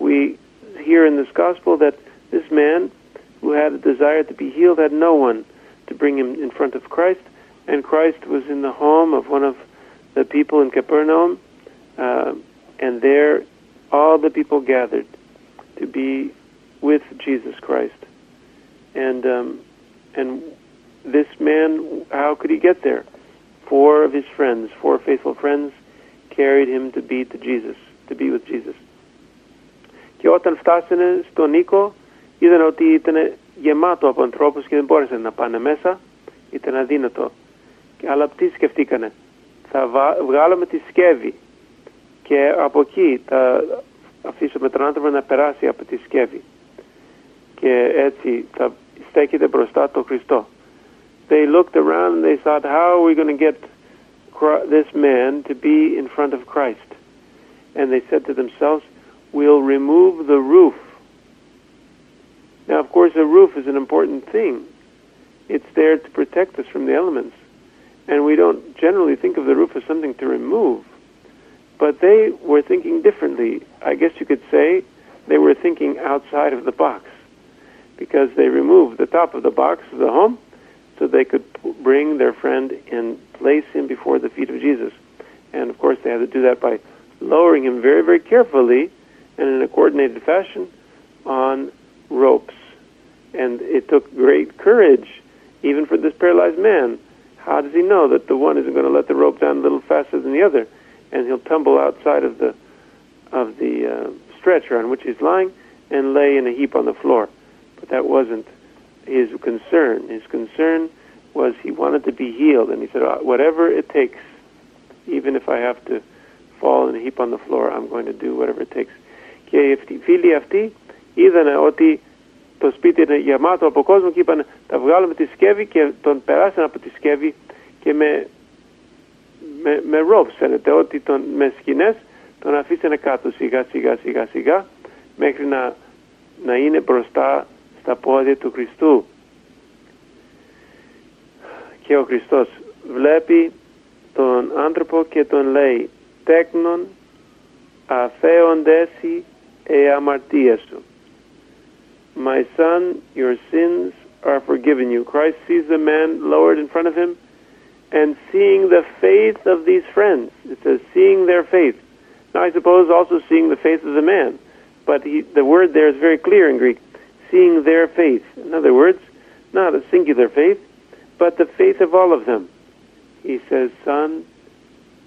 We hear in this gospel that this man who had a desire to be healed had no one to bring him in front of Christ, and Christ was in the home of one of the people in Capernaum, uh, and there all the people gathered to be with Jesus Christ. And um, and this man, how could he get there? Four of his friends, four faithful friends, carried him to be to Jesus, to be with Jesus. Και όταν φτάσανε στον οίκο, είδαν ότι ήταν γεμάτο από ανθρώπους και δεν μπόρεσαν να πάνε μέσα, ήταν αδύνατο. Αλλά τι σκεφτήκανε, θα βγάλουμε τη σκεύη και από εκεί θα αφήσουμε τον άνθρωπο να περάσει από τη σκεύη και έτσι θα στέκεται μπροστά το Χριστό. They looked around and they thought, how are we going to get this man to be in front of Christ? And they said to themselves, we'll remove the roof. Now, of course, a roof is an important thing. It's there to protect us from the elements. And we don't generally think of the roof as something to remove. But they were thinking differently. I guess you could say they were thinking outside of the box because they removed the top of the box of the home so they could bring their friend and place him before the feet of Jesus. And of course, they had to do that by lowering him very, very carefully and in a coordinated fashion on ropes. And it took great courage, even for this paralyzed man. How does he know that the one isn't going to let the rope down a little faster than the other, and he'll tumble outside of the of the uh, stretcher on which he's lying and lay in a heap on the floor? But that wasn't his concern. His concern was he wanted to be healed, and he said, "Whatever it takes, even if I have to fall in a heap on the floor, I'm going to do whatever it takes." Και οι φίλοι αυτοί είδαν ότι το σπίτι είναι γεμάτο από κόσμο και είπαν θα βγάλουμε τη σκεύη και τον περάσαν από τη σκεύη και με, με, με ropes φαίνεται ότι τον, με σκηνές τον αφήσανε κάτω σιγά σιγά σιγά σιγά μέχρι να, να είναι μπροστά στα πόδια του Χριστού. Και ο Χριστός βλέπει τον άνθρωπο και τον λέει τέκνον αφέοντesi amartiesu. My son, your sins are forgiven you. Christ sees the man lowered in front of him and seeing the faith of these friends. It says, seeing their faith. Now, I suppose also seeing the faith of the man, but he, the word there is very clear in Greek seeing their faith. In other words, not a singular faith, but the faith of all of them. He says, Son,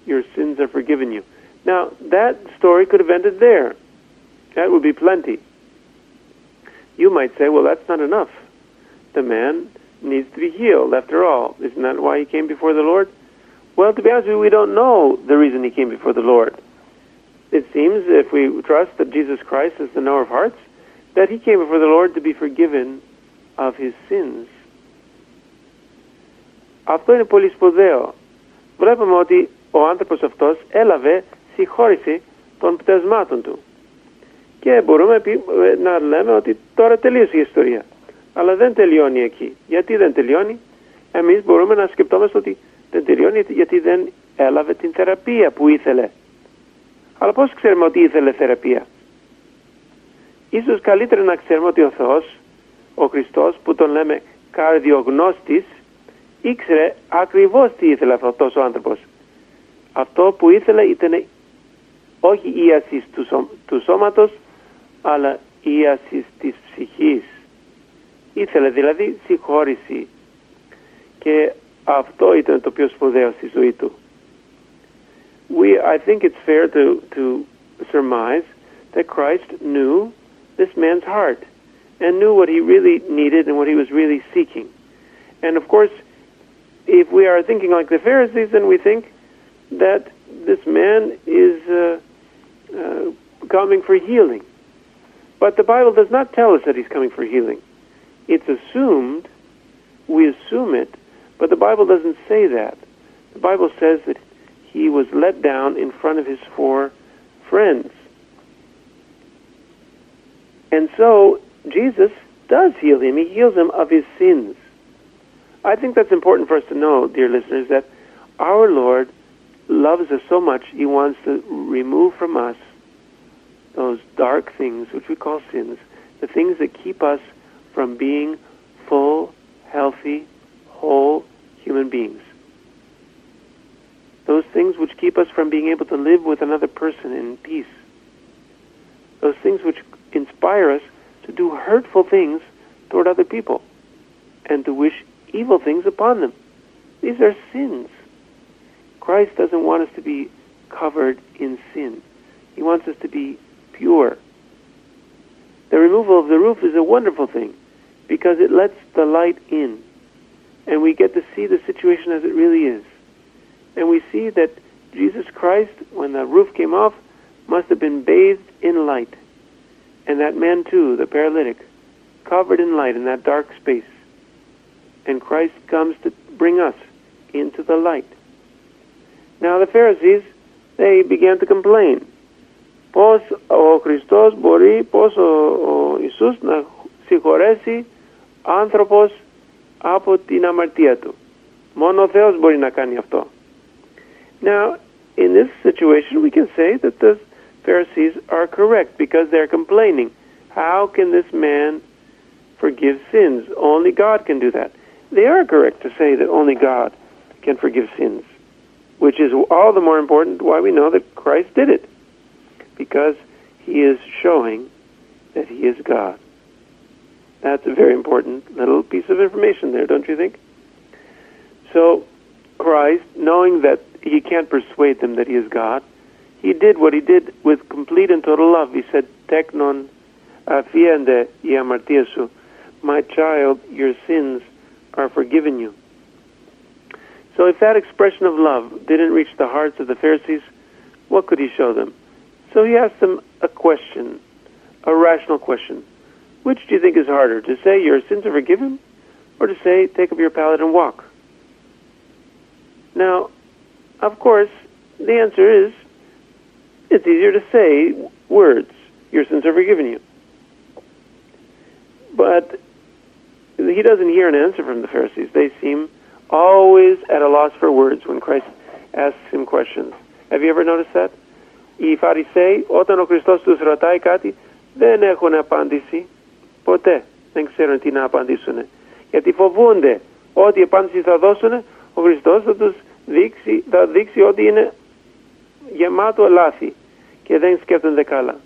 your sins are forgiven you. Now, that story could have ended there. That would be plenty. You might say, well, that's not enough. The man needs to be healed, after all. Isn't that why he came before the Lord? Well, to be honest with you, we don't know the reason he came before the Lord. It seems, if we trust that Jesus Christ is the knower of hearts, that he came before the Lord to be forgiven of his sins. Αυτό είναι πολύ σπουδαίο. Βλέπουμε ότι ο άνθρωπος αυτός έλαβε συγχώρηση των πτεσμάτων του. Και μπορούμε επί- να λέμε ότι τώρα τελείωσε η ιστορία. Αλλά δεν τελειώνει εκεί. Γιατί δεν τελειώνει; Εμείς μπορούμε να σκεπτόμαστε ότι δεν τελειώνει γιατί δεν έλαβε την θεραπεία που ήθελε. Αλλά πώς ξέρουμε ότι ήθελε θεραπεία; Ίσως καλύτερα να ξέρουμε ότι ο Θεός, ο Χριστός που τον λέμε καρδιογνώστης, ήξερε ακριβώς τι ήθελε αυτός ο άνθρωπος. Αυτό που ήθελε ήταν όχι ίαση του, σω, του σώματος, αλλά ίαση της ψυχής. Ήθελε δηλαδή συγχώρηση. Και αυτό ήταν το πιο σπουδαίο στη ζωή του. We, I think it's fair to, to surmise that Christ knew this man's heart and knew what he really needed and what he was really seeking. And of course, if we are thinking like the Pharisees, then we think that this man is uh, uh, coming for healing. But the Bible does not tell us that he's coming for healing. It's assumed, we assume it, but the Bible doesn't say that. The Bible says that he was let down in front of his four friends. And so Jesus does heal him. He heals him of his sins. I think that's important for us to know, dear listeners, that our Lord loves us so much, he wants to remove from us those dark things which we call sins, the things that keep us from being full, healthy, whole human beings. Those things which keep us from being able to live with another person in peace. Those things which inspire us to do hurtful things toward other people and to wish evil things upon them. These are sins. Christ doesn't want us to be covered in sin. He wants us to be pure. The removal of the roof is a wonderful thing because it lets the light in and we get to see the situation as it really is. And we see that Jesus Christ, when the roof came off, must have been bathed in light. And that man, too, the paralytic, covered in light in that dark space. And Christ comes to bring us into the light. Now, the Pharisees, they began to complain Πώς ο Χριστός μπορεί, πώς ο, ο Ιησούς να συγχωρέσει άνθρωπος από την αμαρτία του. Μόνο ο Θεός μπορεί να κάνει αυτό. Now, in this situation, we can say that the Pharisees are correct because they're complaining. How can this man forgive sins? Only God can do that. They are correct to say that only God can forgive sins, which is all the more important why we know that Christ did it, because he is showing that he is God. That's a very important little piece of information there, don't you think? So, Christ, knowing that he can't persuade them that he is God, he did what he did with complete and total love. He said, Teknon afiende y amartia su. My child, your sins are forgiven you. So if that expression of love didn't reach the hearts of the Pharisees, what could he show them? So he asked them a question, a rational question. Which do you think is harder, to say your sins are forgiven, or to say take up your pallet and walk? Now, of course, the answer is it's easier to say words, your sins are forgiven you. But he doesn't hear an answer from the Pharisees. They seem always at a loss for words when Christ asks him questions. Have you ever noticed that? Οι Φαρισαίοι, όταν ο Χριστός τους ρωτάει κάτι, δεν έχουν απάντηση. Ποτέ δεν ξέρουν τι να απαντήσουν. Γιατί φοβούνται ότι η απάντηση θα δώσουν, ο Χριστός θα τους δείξει, θα δείξει ότι είναι γεμάτο λάθη και δεν σκέφτονται καλά.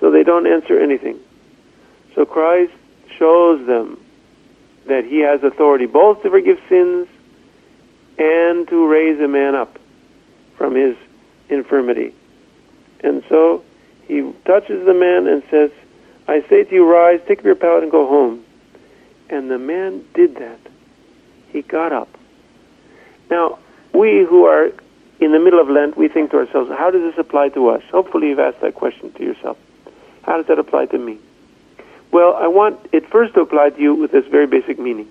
So they don't answer anything. So Christ shows them that he has authority both to forgive sins and to raise a man up from his infirmity. And so he touches the man and says, I say to you, rise, take up your pallet and go home. And the man did that. He got up. Now, we who are in the middle of Lent, we think to ourselves, how does this apply to us? Hopefully, you've asked that question to yourself. How does that apply to me? Well, I want it first to apply to you with this very basic meaning.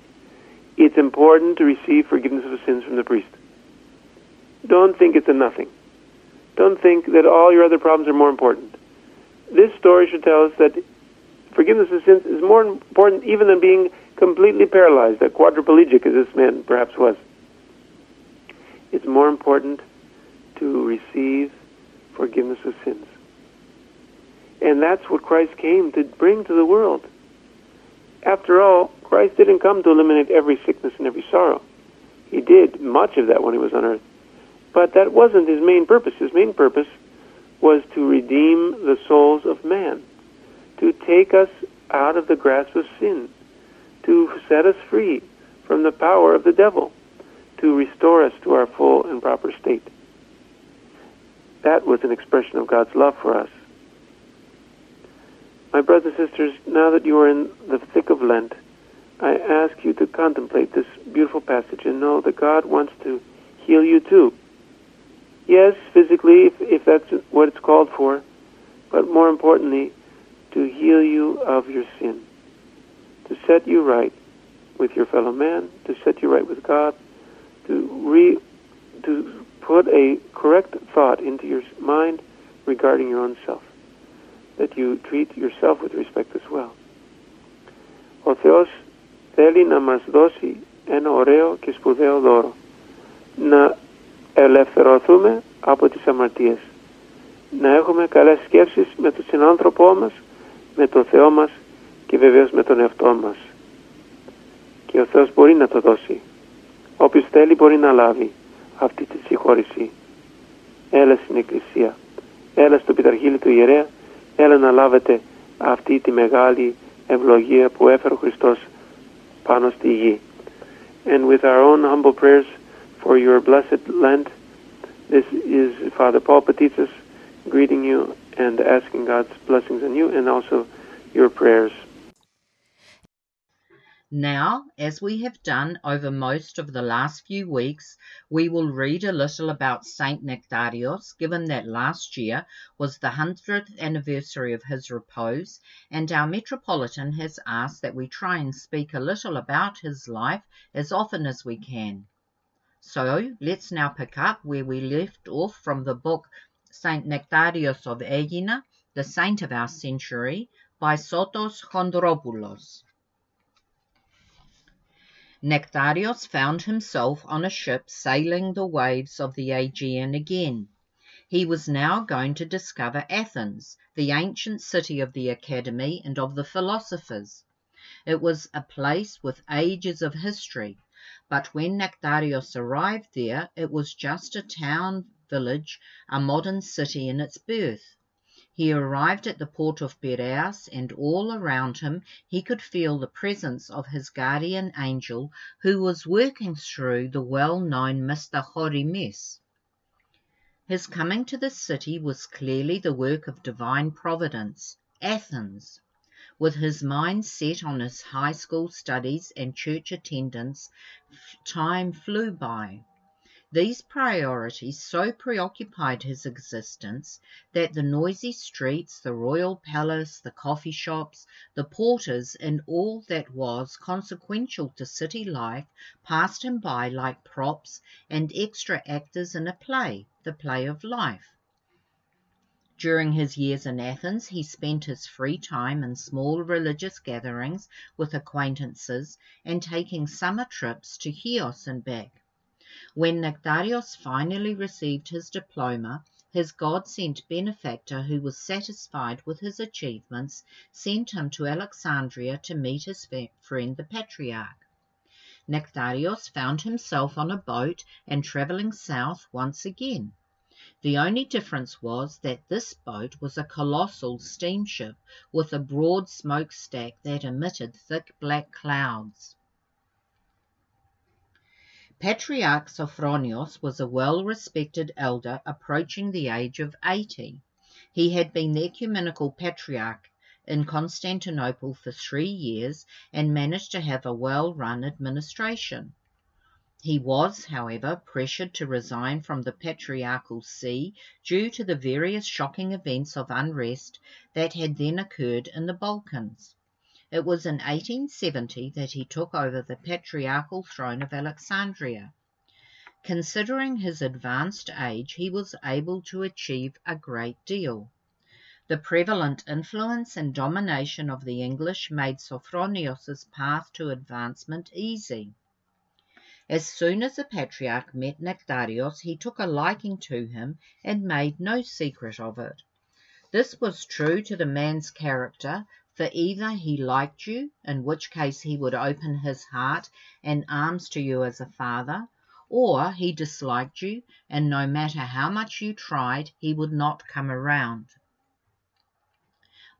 It's important to receive forgiveness of sins from the priest. Don't think it's a nothing. Don't think that all your other problems are more important. This story should tell us that forgiveness of sins is more important even than being completely paralyzed, a quadriplegic as this man perhaps was. It's more important to receive forgiveness of sins. And that's what Christ came to bring to the world. After all, Christ didn't come to eliminate every sickness and every sorrow. He did much of that when he was on earth. But that wasn't his main purpose. His main purpose was to redeem the souls of man, to take us out of the grasp of sin, to set us free from the power of the devil, to restore us to our full and proper state. That was an expression of God's love for us. My brothers and sisters, now that you are in the thick of Lent, I ask you to contemplate this beautiful passage and know that God wants to heal you too. Yes, physically, if, if that's what it's called for, but more importantly, to heal you of your sin, to set you right with your fellow man, to set you right with God, to re, to put a correct thought into your mind regarding your own self, that you treat yourself with respect as well. Ο Θεός θέλει να μας δώσει ένα ωραίο και σπουδαίο δώρο. Να ελευθερωθούμε από τις αμαρτίες. Να έχουμε καλές σκέψεις με τον συνάνθρωπό μας, με τον Θεό μας και βεβαίως με τον εαυτό μας. Και ο Θεός μπορεί να το δώσει. Όποιος θέλει μπορεί να λάβει αυτή τη συγχώρηση. Έλα στην Εκκλησία. Έλα στο πιταρχήλι του ιερέα. Έλα να λάβετε αυτή τη μεγάλη ευλογία που έφερε ο Χριστός πάνω στη γη. And with our own humble prayers for your blessed Lent, this is Father Paul Petitsis greeting you and asking God's blessings on you and also your prayers. Now, as we have done over most of the last few weeks, we will read a little about Saint Nectarios, given that last year was the 100th anniversary of his repose, and our Metropolitan has asked that we try and speak a little about his life as often as we can. So, let's now pick up where we left off from the book Saint Nectarios of Aegina, the saint of our century, by Sotos Chondropoulos. Nectarios found himself on a ship sailing the waves of the Aegean again. He was now going to discover Athens, the ancient city of the Academy and of the philosophers. It was a place with ages of history, but when Nectarios arrived there, it was just a town village, a modern city in its birth. He arrived at the port of Piraeus, and all around him he could feel the presence of his guardian angel who was working through the well-known Mr. Horemes. His coming to the city was clearly the work of divine providence, Athens. With his mind set on his high school studies and church attendance, time flew by. These priorities so preoccupied his existence that the noisy streets, the royal palace, the coffee shops, the porters, and all that was consequential to city life passed him by like props and extra actors in a play, the play of life. During his years in Athens, he spent his free time in small religious gatherings with acquaintances and taking summer trips to Chios and back. When Nectarios finally received his diploma, his God sent benefactor, who was satisfied with his achievements, sent him to Alexandria to meet his friend the Patriarch. Nectarios found himself on a boat and travelling south once again. The only difference was that this boat was a colossal steamship with a broad smokestack that emitted thick black clouds. Patriarch Sophronios was a well-respected elder approaching the age of eighty. He had been the ecumenical patriarch in Constantinople for three years and managed to have a well-run administration. He was, however, pressured to resign from the patriarchal see due to the various shocking events of unrest that had then occurred in the Balkans. It was in 1870 that he took over the patriarchal throne of Alexandria. Considering his advanced age, he was able to achieve a great deal. The prevalent influence and domination of the English made Sophronios's path to advancement easy. As soon as the patriarch met Nectarios, he took a liking to him and made no secret of it. This was true to the man's character, for either he liked you, in which case he would open his heart and arms to you as a father, or he disliked you, and no matter how much you tried, he would not come around.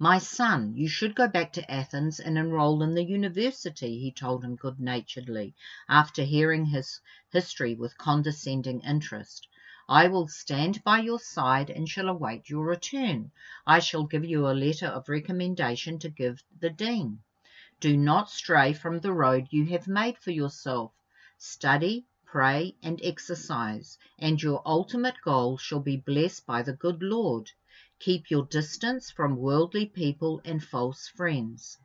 My son, you should go back to Athens and enroll in the university, he told him good naturedly, after hearing his history with condescending interest. I will stand by your side and shall await your return. I shall give you a letter of recommendation to give the dean. Do not stray from the road you have made for yourself. Study, pray, and exercise, and your ultimate goal shall be blessed by the good Lord. Keep your distance from worldly people and false friends.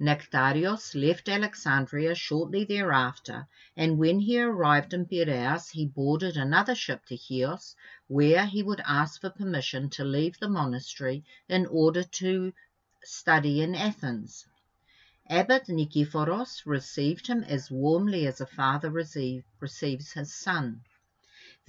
Nectarios left Alexandria shortly thereafter, and when he arrived in Piraeus he boarded another ship to Chios, where he would ask for permission to leave the monastery in order to study in Athens. Abbot Nikephoros received him as warmly as a father receive, receives his son.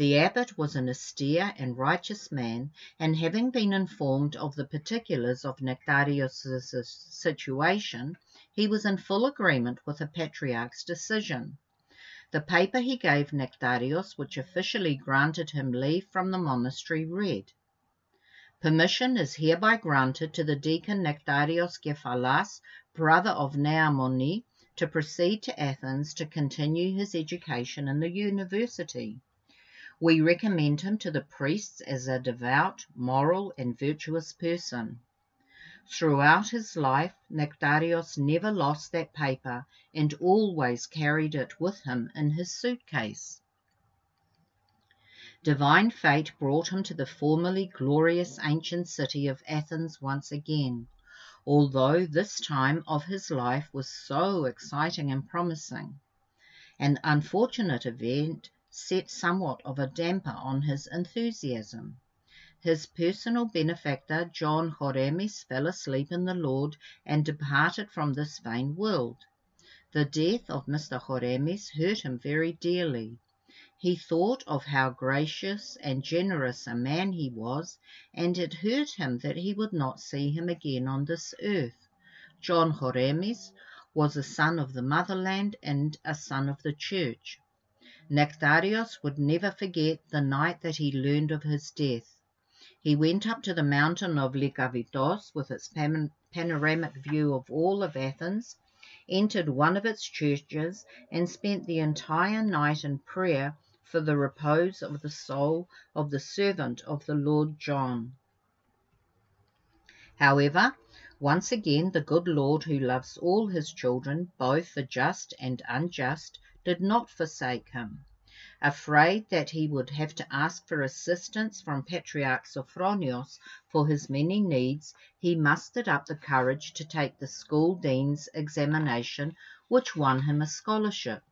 The abbot was an austere and righteous man, and having been informed of the particulars of Nectarios' situation, he was in full agreement with the patriarch's decision. The paper he gave Nectarios, which officially granted him leave from the monastery, read: Permission is hereby granted to the deacon Nectarios Kephalas, brother of Nea Moni, to proceed to Athens to continue his education in the university. We recommend him to the priests as a devout, moral, and virtuous person. Throughout his life, Nectarios never lost that paper and always carried it with him in his suitcase. Divine fate brought him to the formerly glorious ancient city of Athens once again, although this time of his life was so exciting and promising. An unfortunate event set somewhat of a damper on his enthusiasm. His personal benefactor, John Horemes, fell asleep in the Lord and departed from this vain world. The death of Mr. Horemes hurt him very dearly. He thought of how gracious and generous a man he was, and it hurt him that he would not see him again on this earth. John Horemes was a son of the motherland and a son of the church. Nectarios would never forget the night that he learned of his death. He went up to the mountain of Lykavitos with its panoramic view of all of Athens, entered one of its churches, and spent the entire night in prayer for the repose of the soul of the servant of the Lord John. However, once again the good Lord who loves all his children, both the just and unjust, did not forsake him. Afraid that he would have to ask for assistance from Patriarch Sophronios for his many needs, he mustered up the courage to take the school dean's examination, which won him a scholarship.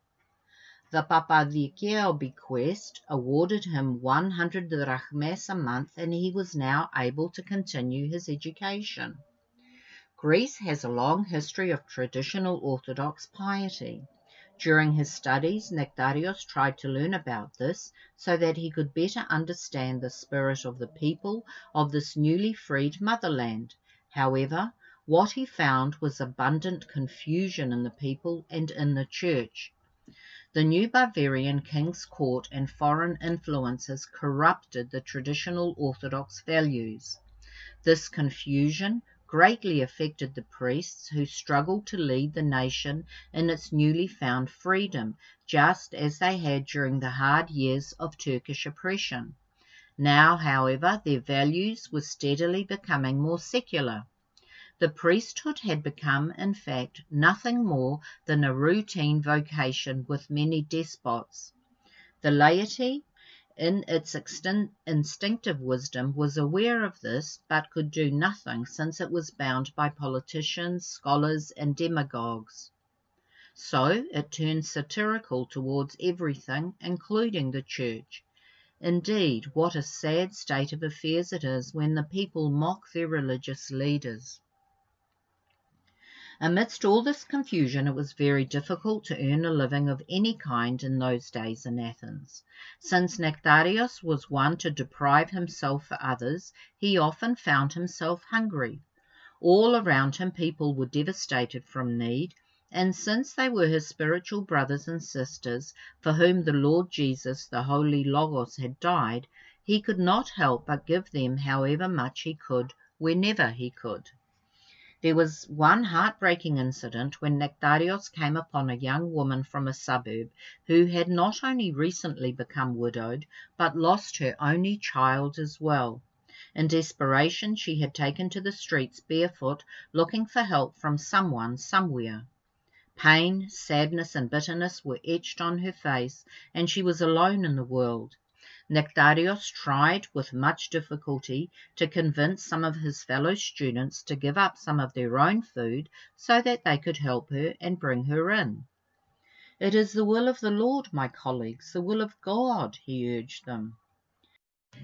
The Papadikeo bequest awarded him 100 drachmas a month, and he was now able to continue his education. Greece has a long history of traditional Orthodox piety. During his studies, Nectarios tried to learn about this so that he could better understand the spirit of the people of this newly freed motherland. However, what he found was abundant confusion in the people and in the church. The new Bavarian king's court and foreign influences corrupted the traditional Orthodox values. This confusion greatly affected the priests who struggled to lead the nation in its newly found freedom, just as they had during the hard years of Turkish oppression. Now, however, their values were steadily becoming more secular. The priesthood had become, in fact, nothing more than a routine vocation with many despots. The laity, in its instinctive wisdom, was aware of this, but could do nothing since it was bound by politicians, scholars, and demagogues. So it turned satirical towards everything, including the church. Indeed, what a sad state of affairs it is when the people mock their religious leaders. Amidst all this confusion, it was very difficult to earn a living of any kind in those days in Athens. Since Nectarios was one to deprive himself for others, he often found himself hungry. All around him people were devastated from need, and since they were his spiritual brothers and sisters, for whom the Lord Jesus, the Holy Logos, had died, he could not help but give them however much he could, whenever he could. There was one heartbreaking incident when Nectarios came upon a young woman from a suburb who had not only recently become widowed, but lost her only child as well. In desperation, she had taken to the streets barefoot, looking for help from someone somewhere. Pain, sadness, and bitterness were etched on her face, and she was alone in the world. Nectarios tried with much difficulty to convince some of his fellow students to give up some of their own food so that they could help her and bring her in. It is the will of the Lord, my colleagues, the will of God, he urged them.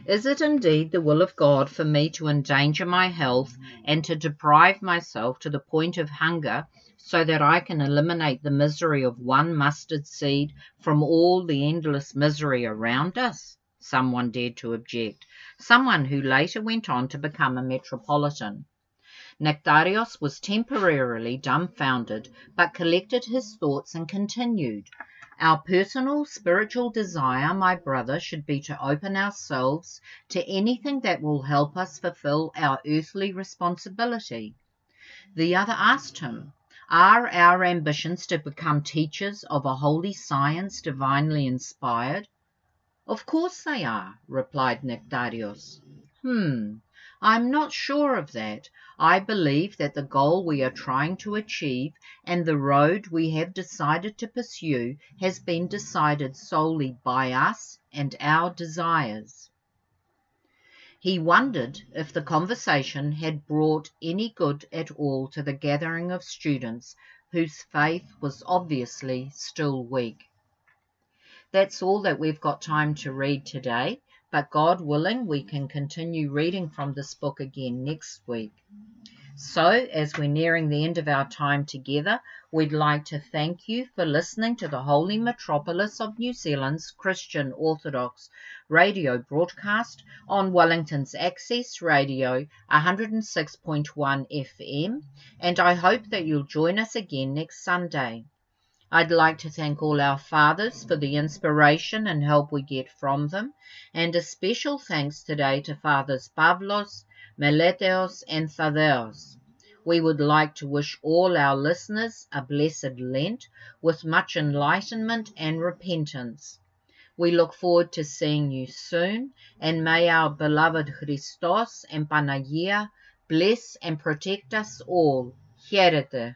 Is it indeed the will of God for me to endanger my health and to deprive myself to the point of hunger so that I can eliminate the misery of one mustard seed from all the endless misery around us? Someone dared to object, someone who later went on to become a metropolitan. Nectarios was temporarily dumbfounded, but collected his thoughts and continued. Our personal spiritual desire, my brother, should be to open ourselves to anything that will help us fulfill our earthly responsibility. The other asked him, Are our ambitions to become teachers of a holy science divinely inspired? Of course they are, replied Nectarios. Hmm, I'm not sure of that. I believe that the goal we are trying to achieve and the road we have decided to pursue has been decided solely by us and our desires. He wondered if the conversation had brought any good at all to the gathering of students whose faith was obviously still weak. That's all that we've got time to read today, but God willing, we can continue reading from this book again next week. So, as we're nearing the end of our time together, we'd like to thank you for listening to the Holy Metropolis of New Zealand's Christian Orthodox radio broadcast on Wellington's Access Radio 106.1 FM, and I hope that you'll join us again next Sunday. I'd like to thank all our fathers for the inspiration and help we get from them, and a special thanks today to Fathers Pavlos, Meleteos, and Thaddeus. We would like to wish all our listeners a blessed Lent with much enlightenment and repentance. We look forward to seeing you soon, and may our beloved Christos and Panagia bless and protect us all. Hierete.